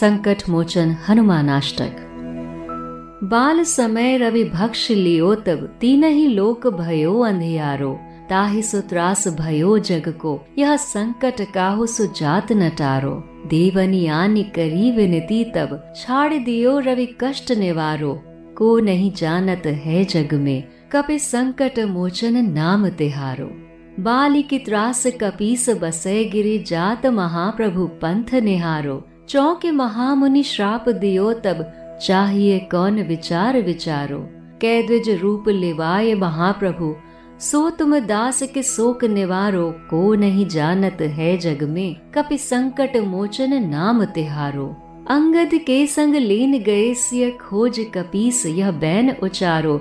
संकट मोचन हनुमानाष्टक बाल समय रवि भक्ष लियो तब तीन ही लोक भयो अंधियारो, ताहि सुत्रास भयो जग को, यह संकट काहु सुजात नटारो देवनी आनी करी विनती तब, छाड़ दियो रवि कष्ट निवारो। को नहीं जानत है जग में, कपि संकट मोचन नाम तिहारो। बाली की त्रास कपीस बसे गिरी जात महाप्रभु पंथ निहारो। चौके महामुनि श्राप दियो तब चाहिए कौन विचार विचारो? कैद्विज रूप लिवाए महाप्रभु, सो तुम दास के शोक निवारो, को नहीं जानत है जग में, कपि संकट मोचन नाम तिहारो। अंगद के संग लीन गए सिय खोज कपीस यह बैन उचारो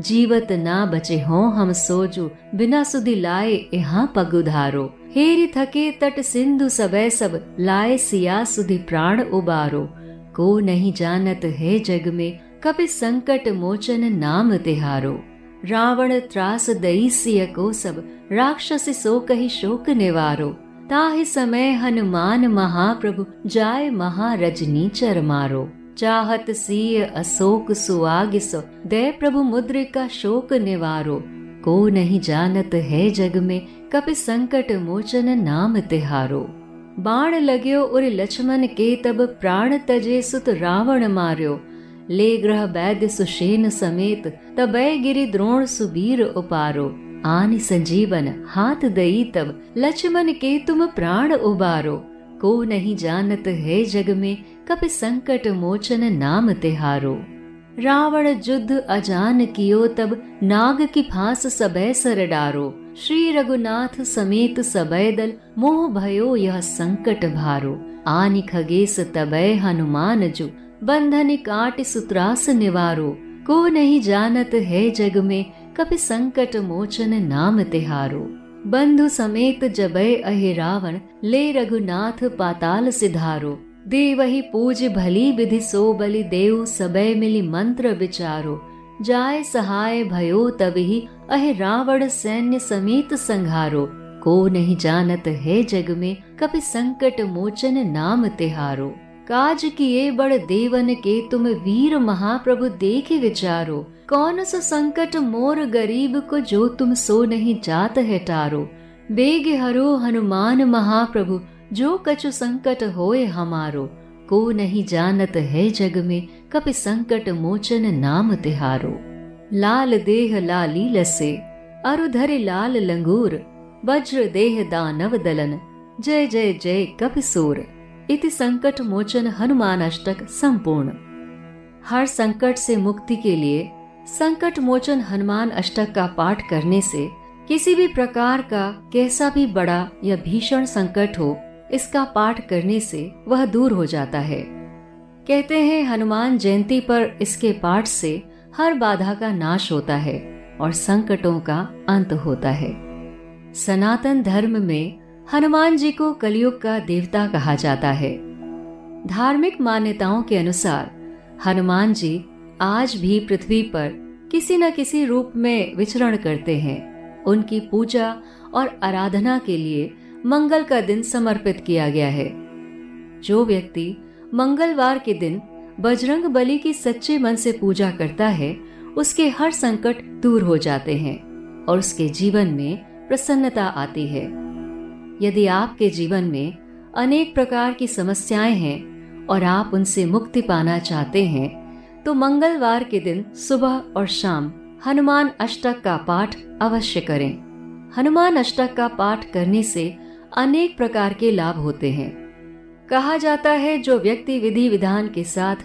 जीवत ना बचे हो हम सोजू, बिना सुधि लाए यहाँ पग उधारो। हेरी थके तट सिंधु सबे सब, लाए सिया सुधि प्राण उबारो। को नहीं जानत है जग में कपि संकट मोचन नाम तिहारो। रावण त्रास दई सिय को सब, राक्षस सो कही शोक निवारो। ताहि समय हनुमान महाप्रभु, जाय महारजनी चर मारो चाहत सीय अशोक सुआग सो दय प्रभु मुद्र का शोक निवारो। को नहीं जानत है जग में, कपि संकट मोचन नाम तिहारो। बाण लग्यो उर लक्ष्मण के तब प्राण तजे सुत रावण मार्यो। ले ग्रह वैद्य सुशेन समेत, तबै गिरि द्रोण सुबीर उपारो। आनि संजीवन हाथ दई तब, लक्ष्मण के तुम प्राण उबारो। को नहीं जानत है जग में कपि संकट मोचन नाम तिहारो। रावण युद्ध अजान कियो तब नाग की फांस सबे सर डारो। श्री रघुनाथ समेत सबय दल मोह भयो यह संकट भारो। आनि खगेस तबय हनुमान जु, बंधन काट सुत्रास निवारो। को नहीं जानत है जग में कपि संकट मोचन नाम तिहारो। बंधु समेत जबय अहि रावण, ले रघुनाथ पाताल सिधारो। देव ही पूज भली विधि सो बलि देव सबय मिली मंत्र विचारो। जाय सहाय भयो तभी अह रावण सैन्य समेत संघारो। को नहीं जानत है जग में, कपि संकट मोचन नाम तिहारो। काज किए बड़ देवन के तुम वीर महाप्रभु देखे विचारो। कौन सा संकट मोर गरीब को जो तुम सो नहीं जात है टारो। बेग हरो हनुमान महाप्रभु, जो कछु संकट होए हमारो। को नहीं जानत है जग में कपि संकट मोचन नाम तिहारो। लाल देह लाली लसे अरुधरि लाल लंगूर। वज्र देह दानव दलन, जय जय जय कपिसूर इति संकट मोचन हनुमान अष्टक संपूर्ण। हर संकट से मुक्ति के लिए संकट मोचन हनुमान अष्टक का पाठ करने से किसी भी प्रकार का कैसा भी बड़ा या भीषण संकट हो, इसका पाठ करने से वह दूर हो जाता है। कहते हैं, हनुमान जयंती पर इसके पाठ से हर बाधा का नाश होता है और संकटों का अंत होता है। सनातन धर्म में हनुमान जी को कलयुग का देवता कहा जाता है। धार्मिक मान्यताओं के अनुसार, हनुमान जी आज भी पृथ्वी पर किसी न किसी रूप में विचरण करते हैं। उनकी पूजा और आराधना के लिए मंगल का दिन समर्पित किया गया है। जो व्यक्ति मंगलवार के दिन बजरंग बली की सच्चे मन से पूजा करता है, उसके हर संकट दूर हो जाते हैं और उसके जीवन में प्रसन्नता आती है। यदि आपके जीवन में अनेक प्रकार की समस्याएँ हैं और आप उनसे मुक्ति पाना चाहते हैं तो मंगलवार के दिन सुबह और शाम हनुमान अष्टक का पाठ अवश्य करें। हनुमान अष्टक का पाठ करने से अनेक प्रकार के लाभ होते हैं। कहा जाता है, जो व्यक्ति विधि विधान के साथ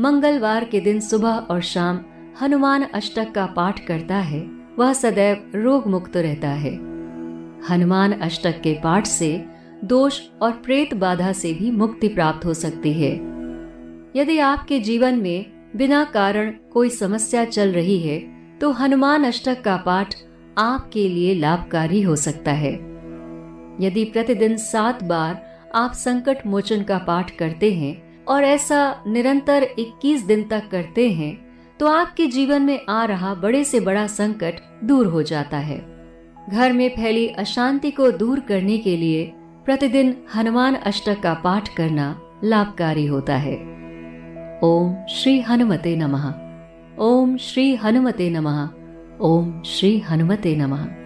मंगलवार के दिन सुबह और शाम हनुमान अष्टक का पाठ करता है, वह सदैव रोग मुक्त रहता है। हनुमान अष्टक के पाठ से दोष और प्रेत बाधा से भी मुक्ति प्राप्त हो सकती है। यदि आपके जीवन में बिना कारण कोई समस्या चल रही है तो हनुमान अष्टक का पाठ आपके लिए लाभकारी हो सकता है। यदि प्रतिदिन सात बार आप संकट मोचन का पाठ करते हैं और ऐसा निरंतर 21 दिन तक करते हैं तो आपके जीवन में आ रहा बड़े से बड़ा संकट दूर हो जाता है। घर में फैली अशांति को दूर करने के लिए प्रतिदिन हनुमान अष्टक का पाठ करना लाभकारी होता है। ओम श्री हनुमते नमः। ओम श्री हनुमते नमः। ओम श्री हनुमते नमः।